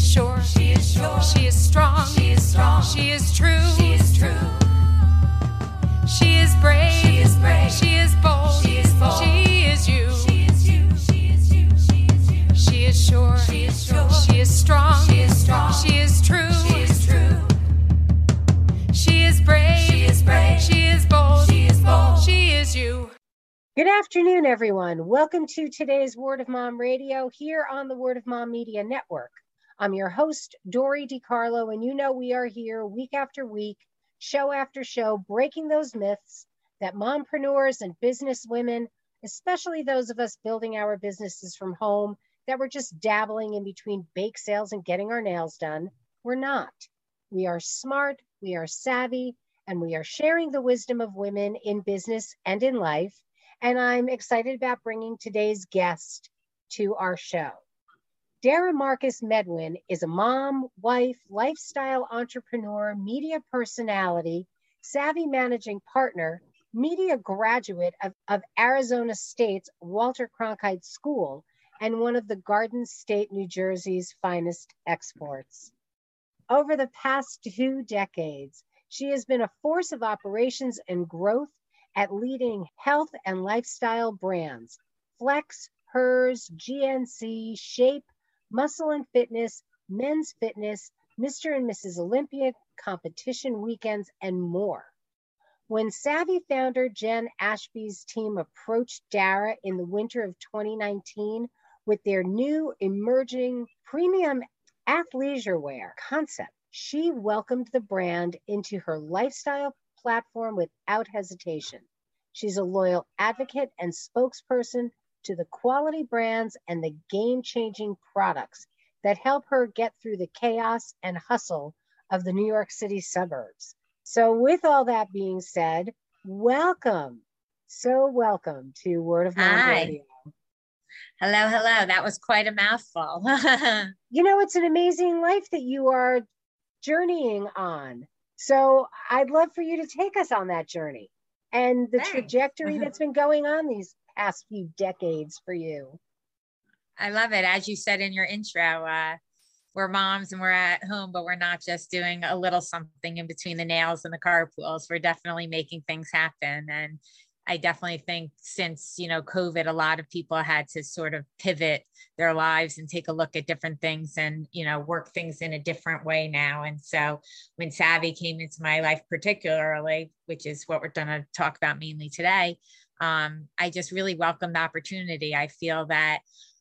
is sure. She is sure. She is strong. She is strong. She is true. She is true. She is brave. She is brave. She is bold. She is bold. She is you. She is you. She is you. She is you. She is sure. She is sure. She is strong. She is strong. She is true. She is true. She is brave. She is brave. She is bold. She is bold. She is you. Good afternoon, everyone. Welcome to today's Word of Mom Radio here on the Word of Mom Media Network. I'm your host, Dory DiCarlo, and you know we are here week after week, show after show, breaking those myths that mompreneurs and business women, especially those of us building our businesses from home, that we're just dabbling in between bake sales and getting our nails done. We're not. We are smart, we are savvy, and we are sharing the wisdom of women in business and in life and I'm excited about bringing today's guest to our show. Dara Markus Medwin is a mom, wife, lifestyle entrepreneur, media personality, Savvi managing partner, media graduate of, of Arizona State's Walter Cronkite School, and one of the Garden State, New Jersey's finest exports. Over the past two decades, she has been a force of operations and growth at leading health and lifestyle brands Flex, Hers, GNC, Shape, Muscle and Fitness, Men's Fitness, Mr. and Mrs. Olympia competition weekends, and more. When Savvi founder Jenn Ashby's team approached Dara in the winter of 2019 with their new emerging premium athleisure wear concept, she welcomed the brand into her lifestyle platform without hesitation. She's a loyal advocate and spokesperson to the quality brands and the game changing products that help her get through the chaos and hustle of the New York City suburbs. So, with all that being said, welcome. So, welcome to Word of Mom Hi. Radio. Hello, hello. That was quite a mouthful. You know, it's an amazing life that you are journeying on. So, I'd love for you to take us on that journey and the Thanks. trajectory mm-hmm. that's been going on these past few decades for you. I love it. As you said in your intro, uh, we're moms and we're at home, but we're not just doing a little something in between the nails and the carpools. We're definitely making things happen. And I definitely think since, you know, COVID, a lot of people had to sort of pivot their lives and take a look at different things and, you know, work things in a different way now. And so when Savvi came into my life, particularly, which is what we're going to talk about mainly today, um, I just really welcome the opportunity. I feel that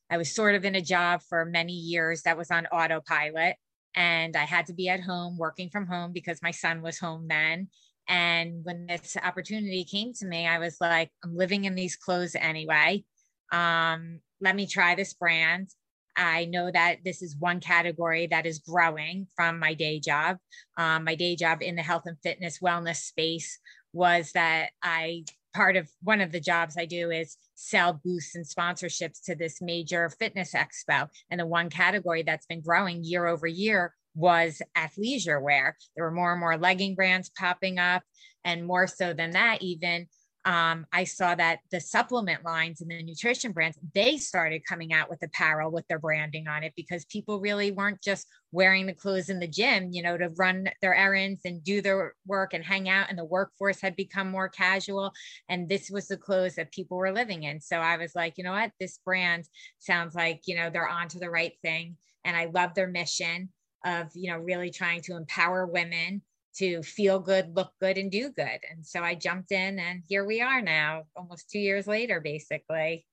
I was sort of in a job for many years that was on autopilot. And I had to be at home working from home because my son was home then. And when this opportunity came to me, I was like, I'm living in these clothes anyway. Um, let me try this brand. I know that this is one category that is growing from my day job. Um, my day job in the health and fitness wellness space was that I part of one of the jobs I do is sell booths and sponsorships to this major fitness expo. And the one category that's been growing year over year was athleisure wear. There were more and more legging brands popping up. And more so than that, even um, I saw that the supplement lines and the nutrition brands, they started coming out with apparel with their branding on it because people really weren't just wearing the clothes in the gym, you know, to run their errands and do their work and hang out. And the workforce had become more casual. And this was the clothes that people were living in. So I was like, you know what? This brand sounds like, you know, they're onto the right thing. And I love their mission of, you know, really trying to empower women to feel good, look good, and do good. And so I jumped in, and here we are now, almost two years later, basically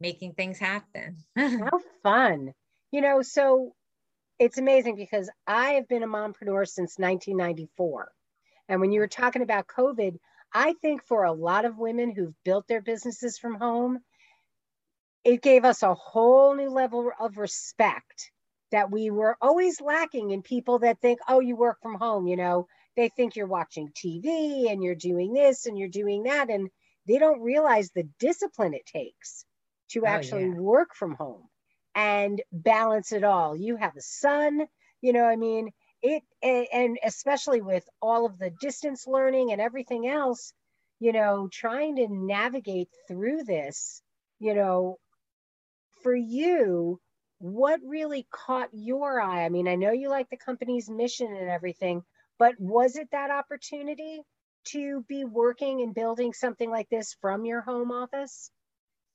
making things happen. How fun. You know, so it's amazing because I have been a mompreneur since 1994. And when you were talking about COVID, I think for a lot of women who've built their businesses from home, it gave us a whole new level of respect that we were always lacking in people that think, oh, you work from home, you know, they think you're watching TV and you're doing this and you're doing that. And they don't realize the discipline it takes to Oh, actually yeah. work from home and balance it all. You have a son, you know, I mean, it, and especially with all of the distance learning and everything else, you know, trying to navigate through this, you know, for you, what really caught your eye? I mean, I know you like the company's mission and everything, but was it that opportunity to be working and building something like this from your home office?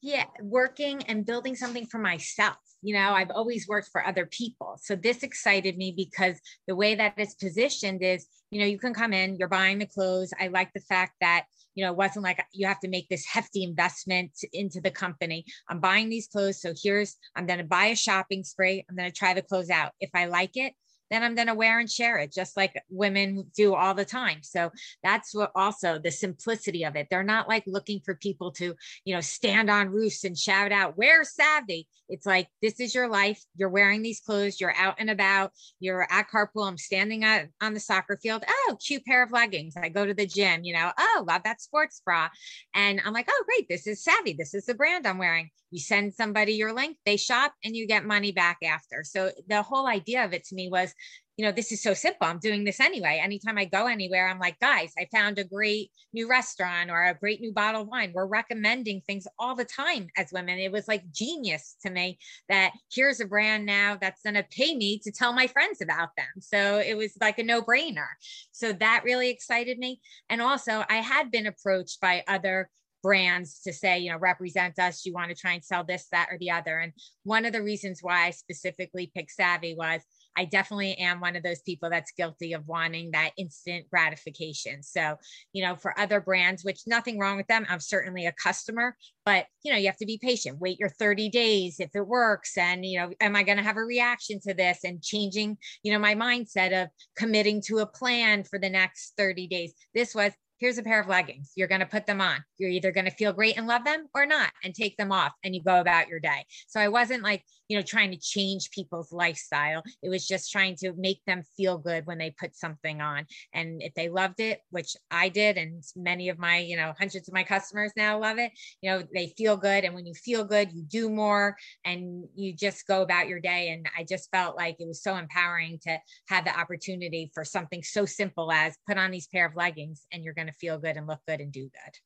yeah working and building something for myself. You know i've always worked for other people. So this excited me because the way that it's positioned is you know you can come in you're buying the clothes. I like the fact that you know it wasn't like you have to make this hefty investment into the company. I'm buying these clothes so here's i'm going to buy a shopping spree. I'm going to try the clothes out. If i like it then I'm going to wear and share it just like women do all the time. So that's what also the simplicity of it. They're not like looking for people to, you know, stand on roofs and shout out, where's Savvi? It's like, this is your life. You're wearing these clothes. You're out and about. You're at carpool. I'm standing at, on the soccer field. Oh, cute pair of leggings. I go to the gym, you know, oh, love that sports bra. And I'm like, oh, great. This is Savvi. This is the brand I'm wearing. You send somebody your link, they shop and you get money back after. So the whole idea of it to me was you know, this is so simple. I'm doing this anyway. Anytime I go anywhere, I'm like, guys, I found a great new restaurant or a great new bottle of wine. We're recommending things all the time as women. It was like genius to me that here's a brand now that's going to pay me to tell my friends about them. So it was like a no brainer. So that really excited me. And also, I had been approached by other brands to say, you know, represent us. You want to try and sell this, that, or the other. And one of the reasons why I specifically picked Savvi was I definitely am one of those people that's guilty of wanting that instant gratification. So, you know, for other brands, which nothing wrong with them, I'm certainly a customer, but you know, you have to be patient, wait your 30 days if it works. And, you know, am I going to have a reaction to this and changing, you know, my mindset of committing to a plan for the next 30 days? This was, here's a pair of leggings. You're going to put them on. You're either going to feel great and love them or not and take them off and you go about your day. So I wasn't like, you know, trying to change people's lifestyle. It was just trying to make them feel good when they put something on. And if they loved it, which I did, and many of my, you know, hundreds of my customers now love it, you know, they feel good. And when you feel good, you do more and you just go about your day. And I just felt like it was so empowering to have the opportunity for something so simple as put on these pair of leggings and you're going to feel good and look good and do good.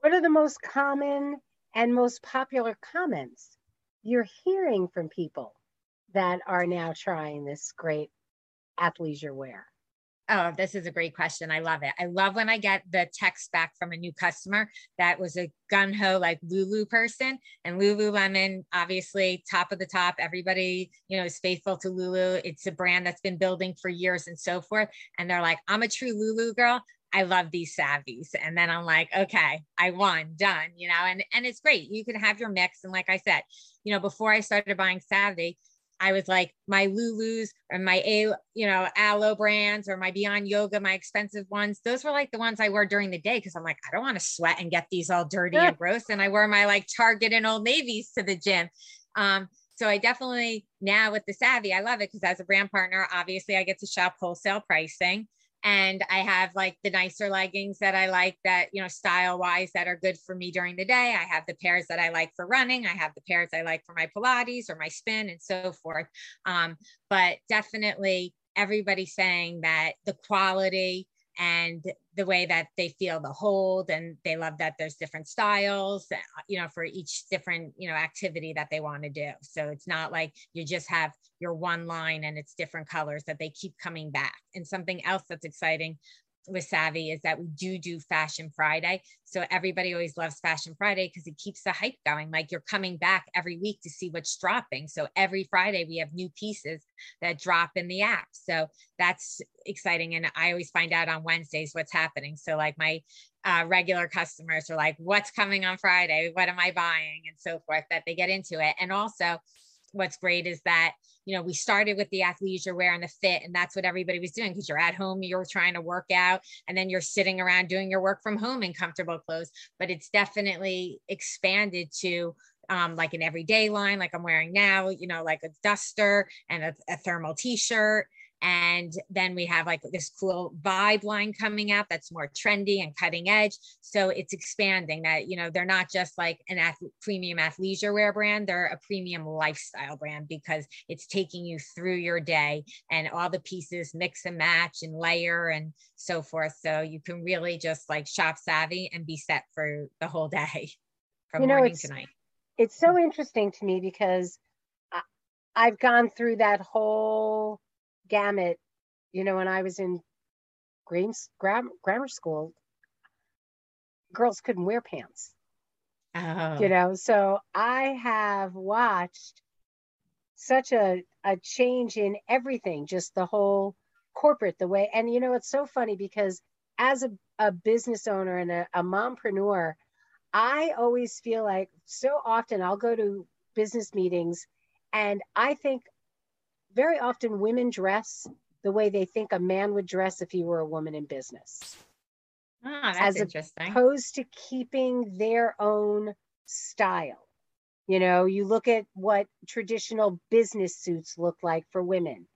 What are the most common and most popular comments you're hearing from people that are now trying this great athleisure wear? Oh, this is a great question. I love it. I love when I get the text back from a new customer that was a gun ho like Lulu person and Lululemon, obviously top of the top. Everybody, you know, is faithful to Lulu. It's a brand that's been building for years and so forth. And they're like, I'm a true Lulu girl. I love these Savvis. And then I'm like, okay, I won, done, you know, and, and it's great. You can have your mix. And like I said, you know, before I started buying Savvi, I was like my Lulus or my A, you know, Alo brands or my Beyond Yoga, my expensive ones. Those were like the ones I wore during the day because I'm like, I don't want to sweat and get these all dirty and gross. And I wear my like Target and Old Navies to the gym. Um, so I definitely now with the Savvi, I love it because as a brand partner, obviously I get to shop wholesale pricing and I have like the nicer leggings that I like that, you know, style wise that are good for me during the day. I have the pairs that I like for running. I have the pairs I like for my Pilates or my spin and so forth. Um, but definitely everybody saying that the quality and the way that they feel the hold and they love that there's different styles uh, you know for each different you know activity that they want to do. So it's not like you just have your one line and it's different colors that they keep coming back. And something else that's exciting with Savvi is that we do do Fashion Friday. So everybody always loves Fashion Friday because it keeps the hype going. Like you're coming back every week to see what's dropping. So every Friday we have new pieces that drop in the app. So that's exciting. And I always find out on Wednesdays what's happening. So like my uh, regular customers are like, what's coming on Friday? What am I buying? And so forth, that they get into it. And also, what's great is that you know we started with the athleisure wear and the fit and that's what everybody was doing because you're at home you're trying to work out and then you're sitting around doing your work from home in comfortable clothes. But it's definitely expanded to um, like an everyday line like i'm wearing now you know like a duster and a, a thermal t-shirt and then we have like this cool vibe line coming out that's more trendy and cutting edge. So it's expanding that, you know, they're not just like an ath- premium athleisure wear brand, they're a premium lifestyle brand because it's taking you through your day and all the pieces mix and match and layer and so forth. So you can really just like shop Savvi and be set for the whole day from you know, morning to night. It's so interesting to me because I've gone through that whole gamut. You know, when I was in Grames, gram, grammar school, girls couldn't wear pants. Oh. You know, so I have watched such a a change in everything, just the whole corporate, the way. And you know, it's so funny because as a, a business owner and a, a mompreneur, I always feel like so often I'll go to business meetings and I think very often women dress the way they think a man would dress if he were a woman in business, Oh, that's as interesting. opposed to keeping their own style. You know, you look at what traditional business suits look like for women,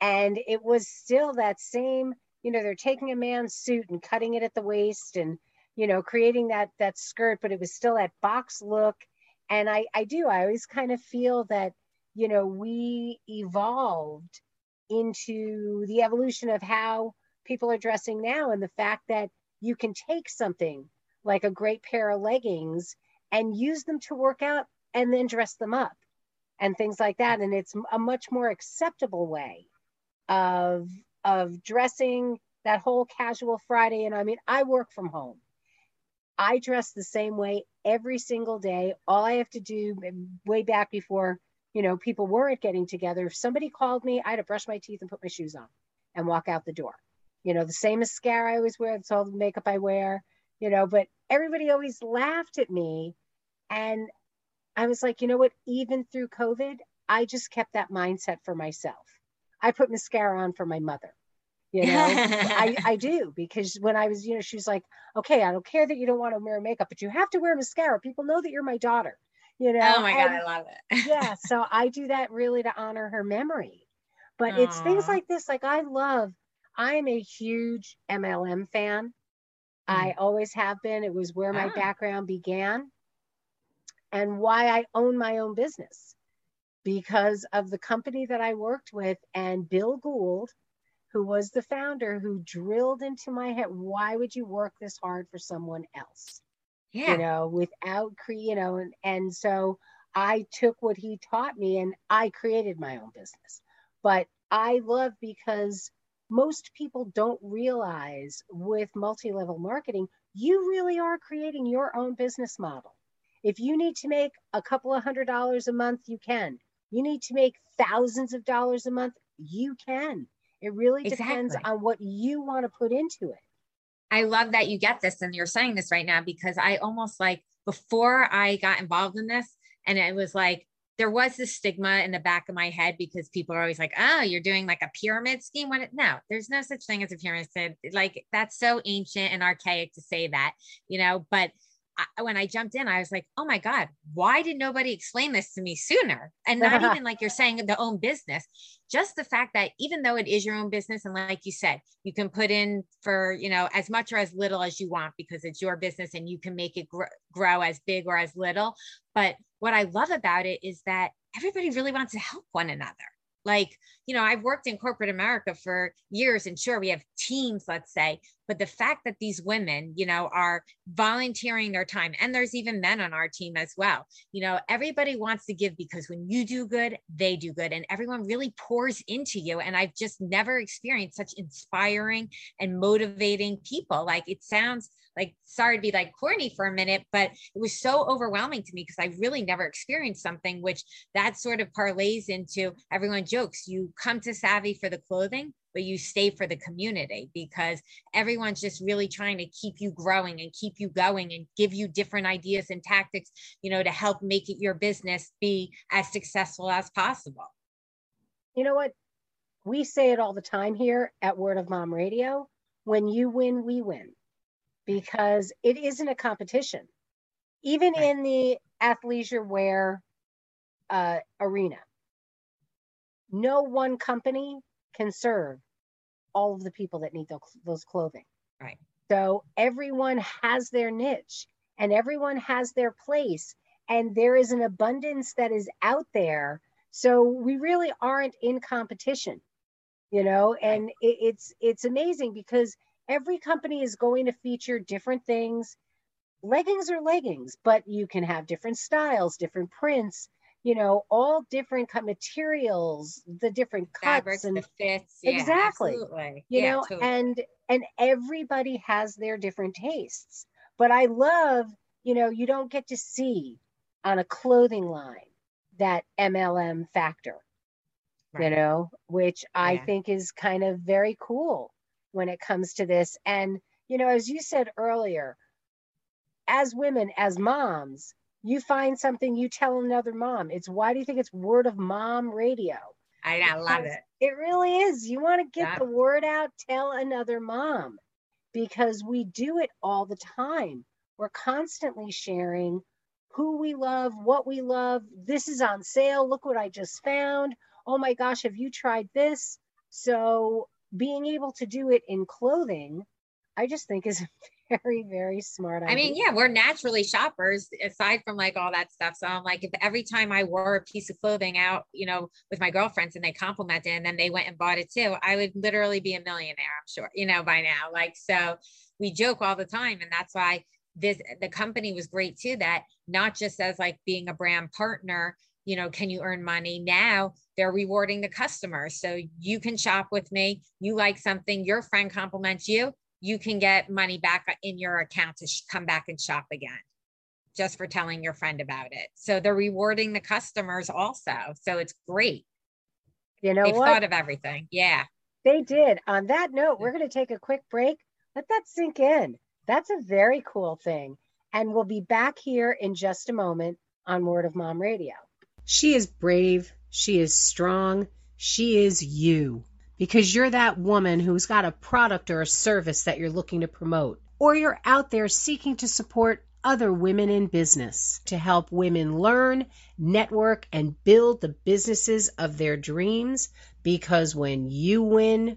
and it was still that same, you know, they're taking a man's suit and cutting it at the waist and, you know, creating that that skirt, but it was still that box look. And I, I do, I always kind of feel that, you know, we evolved into the evolution of how people are dressing now and the fact that you can take something like a great pair of leggings and use them to work out and then dress them up and things like that. And it's a much more acceptable way of of dressing that whole casual friday. And i mean i work from home. I dress the same way every single day. All i have to do way back before you know people weren't getting together if somebody called me i had to brush my teeth and put my shoes on and walk out the door. You know the same mascara i always wear that's all the makeup i wear you know but everybody always laughed at me. And i was like you know what even through covid i just kept that mindset for myself. I put mascara on for my mother you know? I, I do because when i was you know she was like okay i don't care that you don't want to wear makeup but you have to wear mascara. People know that you're my daughter you know oh my god, And- I love it. yeah so i do that really to honor her memory but it's things like this like i love i'm a huge mlm fan i always have been it was where my Ah. background began and why i own my own business because of the company that i worked with and bill gould who was the founder who drilled into my head why would you work this hard for someone else Yeah. you know, without cre you know, and, and so I took what he taught me and I created my own business. But I love because most people don't realize with multi-level marketing, you really are creating your own business model. If you need to make a couple of hundred dollars a month, you can. You need to make thousands of dollars a month, you can. It really depends on what you want to put into it. I love that you get this and you're saying this right now because I almost like before I got involved in this, and it was like there was this stigma in the back of my head because people are always like, oh, you're doing like a pyramid scheme. When it, no, there's no such thing as a pyramid scheme. Like that's so ancient and archaic to say that, you know. But I, when I jumped in, I was like, oh my God, why did nobody explain this to me sooner? And not even like you're saying the own business, just the fact that even though it is your own business, and like you said, you can put in for, you know, as much or as little as you want because it's your business and you can make it gr- grow as big or as little. But what I love about it is that everybody really wants to help one another. Like, you know, I've worked in corporate America for years and sure, we have teams, let's say, but the fact that these women, you know, are volunteering their time and there's even men on our team as well. You know, everybody wants to give because when you do good, they do good and everyone really pours into you. And I've just never experienced such inspiring and motivating people. Like it sounds like sorry to be like corny for a minute, but it was so overwhelming to me because I really never experienced something which that sort of parlays into everyone jokes you come to Savvi for the clothing, but you stay for the community because everyone's just really trying to keep you growing and keep you going and give you different ideas and tactics, you know, to help make it your business be as successful as possible. you know what? We say it all the time here at Word of Mom Radio. When you win, we win, because it isn't a competition. Even Right. in the athleisure wear uh, arena, no one company can serve all of the people that need those, clothing. Right. So everyone has their niche and everyone has their place, and there is an abundance that is out there. So we really aren't in competition, you know, and it, it's it's amazing because every company is going to feature different things. Leggings are leggings, but you can have different styles, different prints, you know, all different cut materials, the different cuts Fabrics, and the fits. Yeah, Exactly. Absolutely. you yeah, know totally. and and everybody has their different tastes but i love you know you don't get to see on a clothing line that mlm factor you know which i Yeah. think is kind of very cool when it comes to this and you know as you said earlier as women as moms you find something you tell another mom it's why do you think it's word of mom radio I, I love it. It really is. You want to get Yeah. the word out, tell another mom because we do it all the time. We're constantly sharing who we love, what we love. This is on sale. Look what I just found. Oh my gosh, have you tried this? So, being able to do it in clothing, I just think is very, very smart idea. I mean, yeah, we're naturally shoppers aside from like all that stuff. So I'm like, if every time I wore a piece of clothing out, you know, with my girlfriends and they complimented and then they went and bought it too, I would literally be a millionaire, I'm sure, you know, by now. Like, so we joke all the time. And that's why this, the company was great too, that not just as like being a brand partner, you know, can you earn money? Now they're rewarding the customer. So you can shop with me. You like something, your friend compliments you you can get money back in your account to sh- come back and shop again just for telling your friend about it. So they're rewarding the customers also. So it's great. you know They've what? thought of everything. Yeah. They did. On that note, we're going to take a quick break. Let that sink in. That's a very cool thing. And we'll be back here in just a moment on Word of Mom Radio. She is brave. She is strong. She is you. Because you're that woman who's got a product or a service that you're looking to promote. Or you're out there seeking to support other women in business to help women learn, network, and build the businesses of their dreams. Because when you win,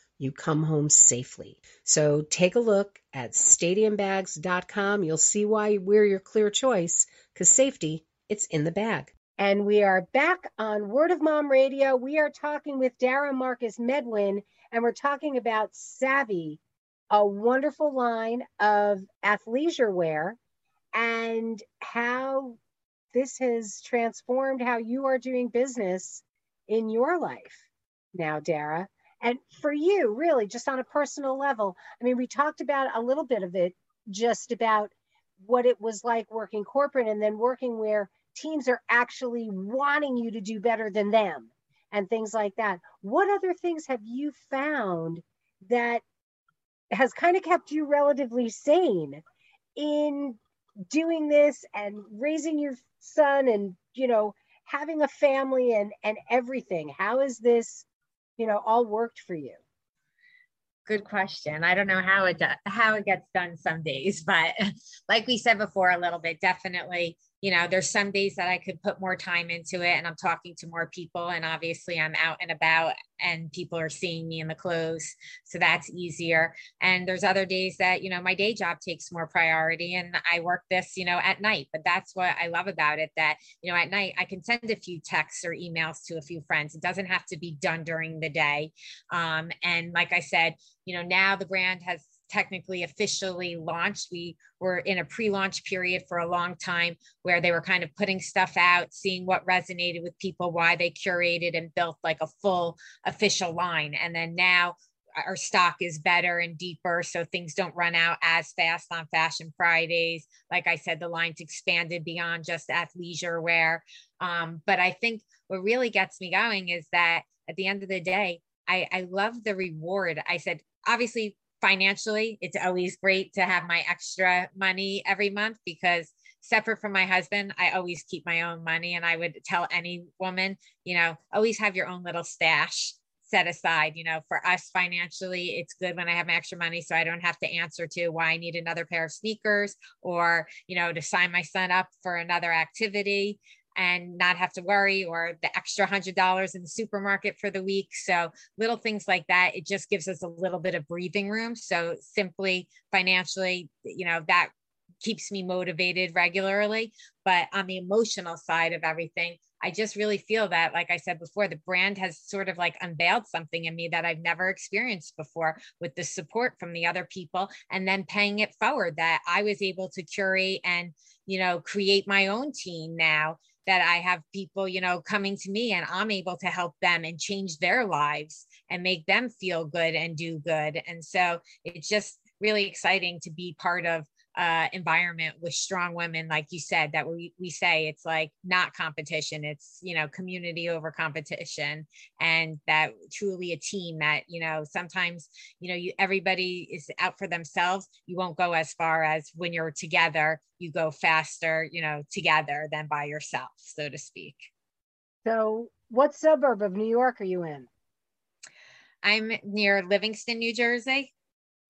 you come home safely. So take a look at stadiumbags.com. You'll see why we're your clear choice because safety, it's in the bag. And we are back on Word of Mom Radio. We are talking with Dara Markus Medwin, and we're talking about Savvi, a wonderful line of athleisure wear, and how this has transformed how you are doing business in your life now, Dara. And for you, really, just on a personal level, I mean, we talked about a little bit of it, just about what it was like working corporate and then working where teams are actually wanting you to do better than them and things like that. What other things have you found that has kind of kept you relatively sane in doing this and raising your son and, you know, having a family and and everything? How is this you know all worked for you Good question. I don't know how it do- how it gets done some days, but like we said before a little bit, definitely, you know, there's some days that I could put more time into it and I'm talking to more people and obviously I'm out and about and people are seeing me in the clothes, so that's easier. And there's other days that, you know, my day job takes more priority and I work this, you know, at night, but that's what I love about it that, you know, at night I can send a few texts or emails to a few friends. It doesn't have to be done during the day. Um, and like I said, you know, now the brand has technically officially launched. We were in a pre launch period for a long time where they were kind of putting stuff out, seeing what resonated with people, why they curated and built like a full official line. And then now our stock is better and deeper so things don't run out as fast on fashion fridays like i said the line's expanded beyond just athleisure wear um, but i think what really gets me going is that at the end of the day I, I love the reward i said obviously financially it's always great to have my extra money every month because separate from my husband i always keep my own money. And i would tell any woman you know always have your own little stash set aside. You know for us financially it's good when i have my extra money so i don't have to answer to why i need another pair of sneakers or you know to sign my son up for another activity and not have to worry or the extra hundred dollars in the supermarket for the week. So little things like that, it just gives us a little bit of breathing room. So simply financially, you know, that keeps me motivated regularly. But on the emotional side of everything, I just really feel that, like I said before, the brand has sort of like unveiled something in me that I've never experienced before with the support from the other people and then paying it forward that I was able to curate and, you know, create my own team now that I have people, you know, coming to me and I'm able to help them and change their lives and make them feel good and do good. And so it's just really exciting to be part of uh, environment with strong women, like you said, that we, we say it's like not competition, it's, you know, community over competition and that truly a team that, you know, sometimes, you know, you, everybody is out for themselves. You won't go as far as when you're together, you go faster, you know, together than by yourself, so to speak. So, what suburb of New York are you in? I'm near Livingston, New Jersey.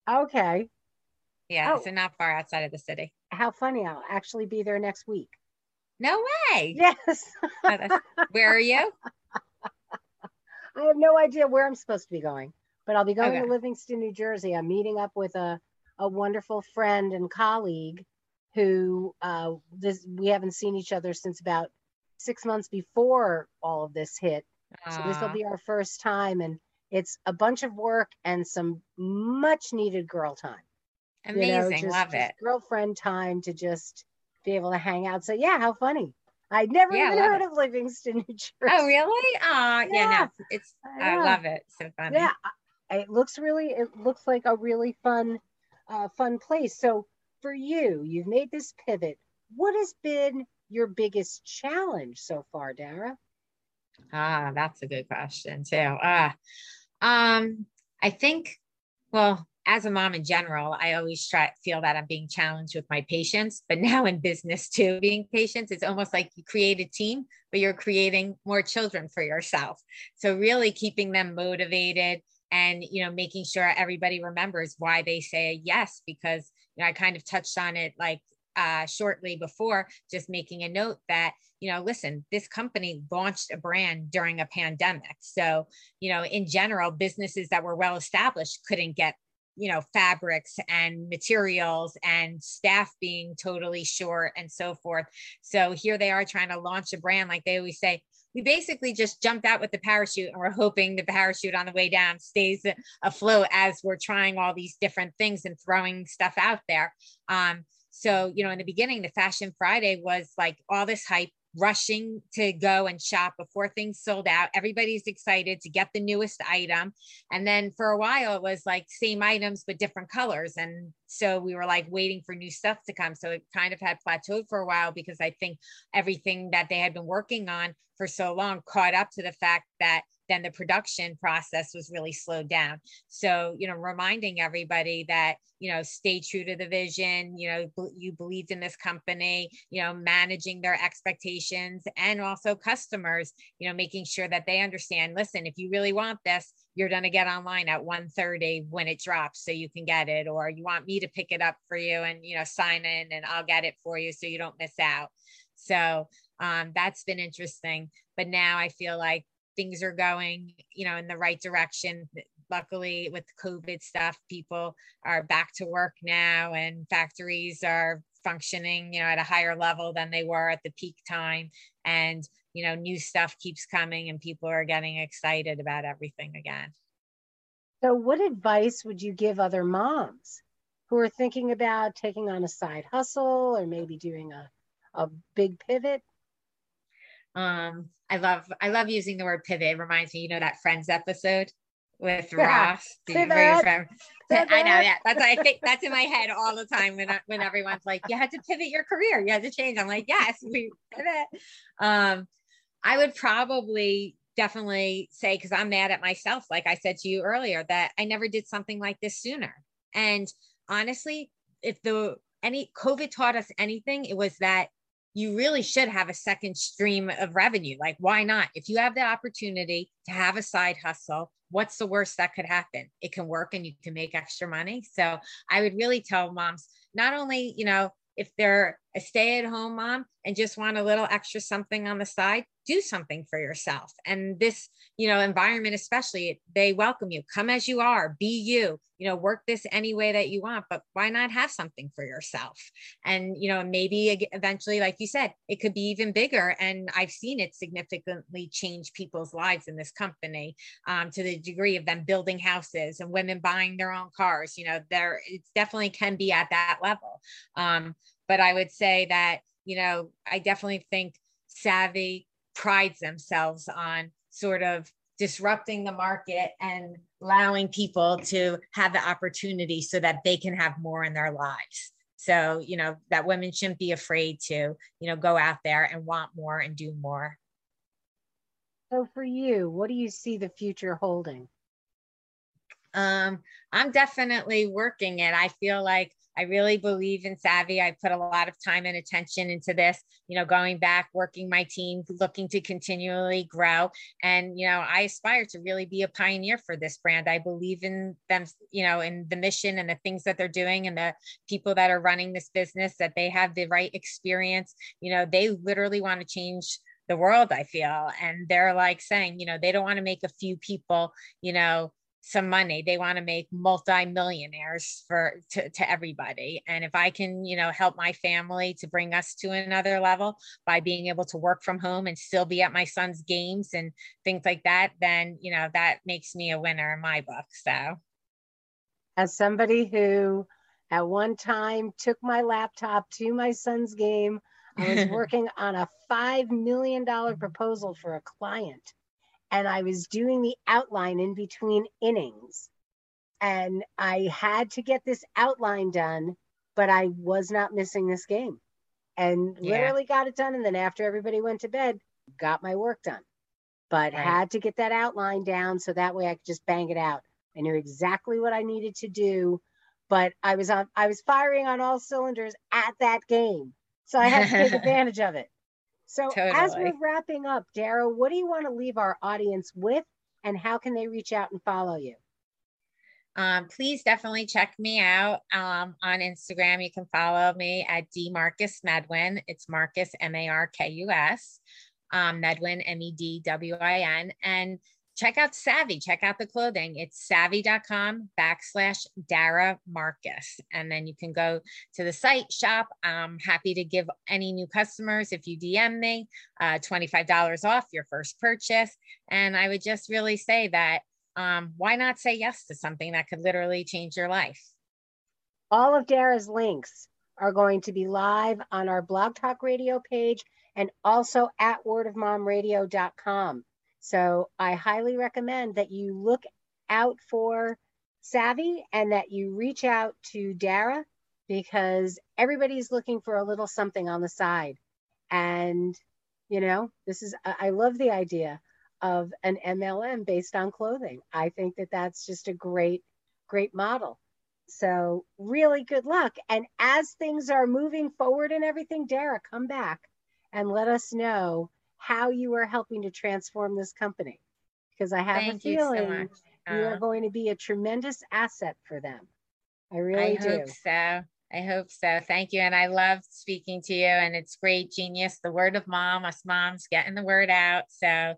Okay. Yeah, Oh. so not far outside of the city. How funny. I'll actually be there next week. No way. Yes. Where are you? I have no idea where I'm supposed to be going, but I'll be going Okay. to Livingston, New Jersey. I'm meeting up with a, a wonderful friend and colleague who uh, this we haven't seen each other since about six months before all of this hit. So this will be our first time, and it's a bunch of work and some much needed girl time. You know, amazing. Love it. Girlfriend time to just be able to hang out. So yeah, how funny. I'd never Yeah, even heard it. of Livingston, New Jersey. Oh, really? Oh, yeah. Yeah. no, it's, I I love it. So funny. Yeah, it looks really. It looks like a really fun, uh, fun place. So for you, you've made this pivot. What has been your biggest challenge so far, Dara? Ah, that's a good question too. Ah, um, I think, well, as a mom in general, I always try feel that I'm being challenged with my patients, but now in business too, being patients, it's almost like you create a team, but you're creating more children for yourself. So really keeping them motivated and you know making sure everybody remembers why they say yes because you know I kind of touched on it like uh, shortly before, just making a note that, you know, listen, this company launched a brand during a pandemic. So, you know, in general, businesses that were well established couldn't get, you know, fabrics and materials and staff being totally short and so forth. So here they are trying to launch a brand, like they always say. We basically just jumped out with the parachute and we're hoping the parachute on the way down stays afloat as we're trying all these different things and throwing stuff out there. Um, so, you know, in the beginning, the Fashion Friday was like all this hype, rushing to go and shop before things sold out. Everybody's excited to get the newest item. And then for a while, it was like same items, but different colors. And so we were like waiting for new stuff to come. So it kind of had plateaued for a while because I think everything that they had been working on for so long caught up to the fact that then the production process was really slowed down. So, you know, reminding everybody that, you know, stay true to the vision, you know, you believed in this company, you know, managing their expectations and also customers, you know, making sure that they understand, listen, if you really want this, you're going to get online at 1.30 when it drops so you can get it or you want me to pick it up for you and you know sign in and i'll get it for you so you don't miss out so um, that's been interesting but now i feel like things are going you know in the right direction. Luckily with covid stuff people are back to work now and factories are functioning you know at a higher level than they were at the peak time. And you know new stuff keeps coming and people are getting excited about everything again. So, what advice would you give other moms who are thinking about taking on a side hustle or maybe doing a, a big pivot? Um, I love I love using the word pivot. It reminds me, you know, that Friends episode with Yeah. Ross. Pivot. from- I know, Pivot. yeah. That's I think that's in my head all the time when I- when everyone's like, you had to pivot your career, you had to change. I'm like, yes, we pivot. Um, I would probably definitely say because I'm mad at myself, like I said to you earlier, that I never did something like this sooner. And honestly, if the any COVID taught us anything, it was that you really should have a second stream of revenue. Like, why not? If you have the opportunity to have a side hustle, what's the worst that could happen? It can work and you can make extra money. So I would really tell moms, not only, you know, if they're a stay at home mom and just want a little extra something on the side, do something for yourself. And this, you know, environment, especially, they welcome you. Come as you are, be you, you know, work this any way that you want, but why not have something for yourself? And, you know, maybe eventually, like you said, it could be even bigger. And I've seen it significantly change people's lives in this company um, to the degree of them building houses and women buying their own cars. You know, there, it definitely can be at that level. Um, but I would say that, you know, I definitely think Savvi prides themselves on sort of disrupting the market and allowing people to have the opportunity so that they can have more in their lives. So, you know, that women shouldn't be afraid to, you know, go out there and want more and do more. So for you, what do you see the future holding? Um, I'm definitely working it. I feel like I really believe in Savvi. I put a lot of time and attention into this, you know, going back, working my team, looking to continually grow. And, you know, I aspire to really be a pioneer for this brand. I believe in them, you know, in the mission and the things that they're doing and the people that are running this business, that they have the right experience. You know, they literally want to change the world, I feel. And they're like saying, you know, they don't want to make a few people, you know, some money. They want to make multi-millionaires for to, to everybody. And if i can you know help my family to bring us to another level by being able to work from home and still be at my son's games and things like that then you know that makes me a winner in my book. So. As somebody who at one time took my laptop to my son's game, I was working on a $5 million proposal for a client. And I was doing the outline in between innings. And I had to get this outline done, but I was not missing this game. And Yeah. literally got it done. And then after everybody went to bed, got my work done. But Right. had to get that outline down so that way I could just bang it out. I knew exactly what I needed to do, but I was on I was firing on all cylinders at that game. So I had to take advantage of it. So as we're wrapping up, Dara, what do you want to leave our audience with and how can they reach out and follow you? um, please definitely check me out um, on Instagram. You can follow me at D Markus Medwin. It's Markus M A R K U S, um, Medwin M E D W I N, and check out Savvi. Check out the clothing. It's savvi.com backslash Dara Markus, and then you can go to the site shop. I'm happy to give any new customers if you DM me uh, $25 off your first purchase. And I would just really say that um, why not say yes to something that could literally change your life? All of Dara's links are going to be live on our Blog Talk Radio page and also at wordofmomradio.com. So I highly recommend that you look out for Savvi and that you reach out to Dara because everybody's looking for a little something on the side. And, you know, this is, I love the idea of an MLM based on clothing. I think that that's just a great, great model. So really good luck. And as things are moving forward and everything, Dara, come back and let us know how you are helping to transform this company. Because I have Thank a you so feeling you are Uh, going to be a tremendous asset for them. I really do. I do. hope so. I hope so. Thank you. And I love speaking to you. And it's great, genius. The word of mom, us moms getting the word out. So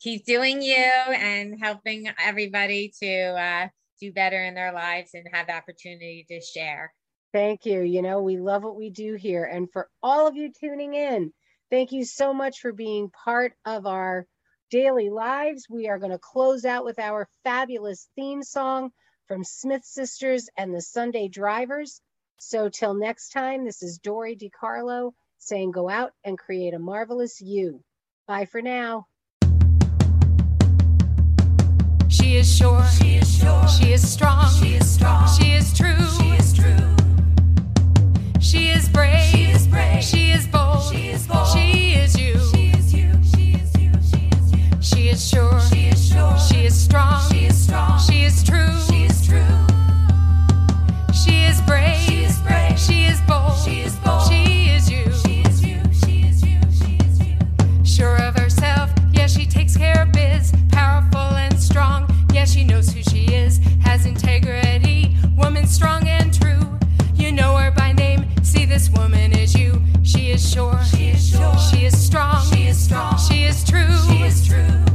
keep doing you and helping everybody to uh, do better in their lives and have the opportunity to share. Thank you. You know, we love what we do here. And for all of you tuning in, thank you so much for being part of our daily lives. We are going to close out with our fabulous theme song from Smith Sisters and the Sunday Drivers. So till next time, this is Dory DiCarlo saying go out and create a marvelous you. Bye for now. She is sure. She is sure. She is strong. She is strong. She is true. She is true. She is brave. She is brave. She is bold. She is bold. She is you. She is you. She is you. She is you. She is sure. She is sure. She is strong. She is strong. She is true. She is true. She is brave. She is brave. She is bold. She is bold. She is you. She is you. She is you. She is you. Sure of herself, yeah, she takes care of biz. Powerful and strong, yeah, she knows who she is. Has integrity, woman strong and true. You know her by this woman is you. She is sure, She is sure. she is strong, She is strong. she is true, She is true.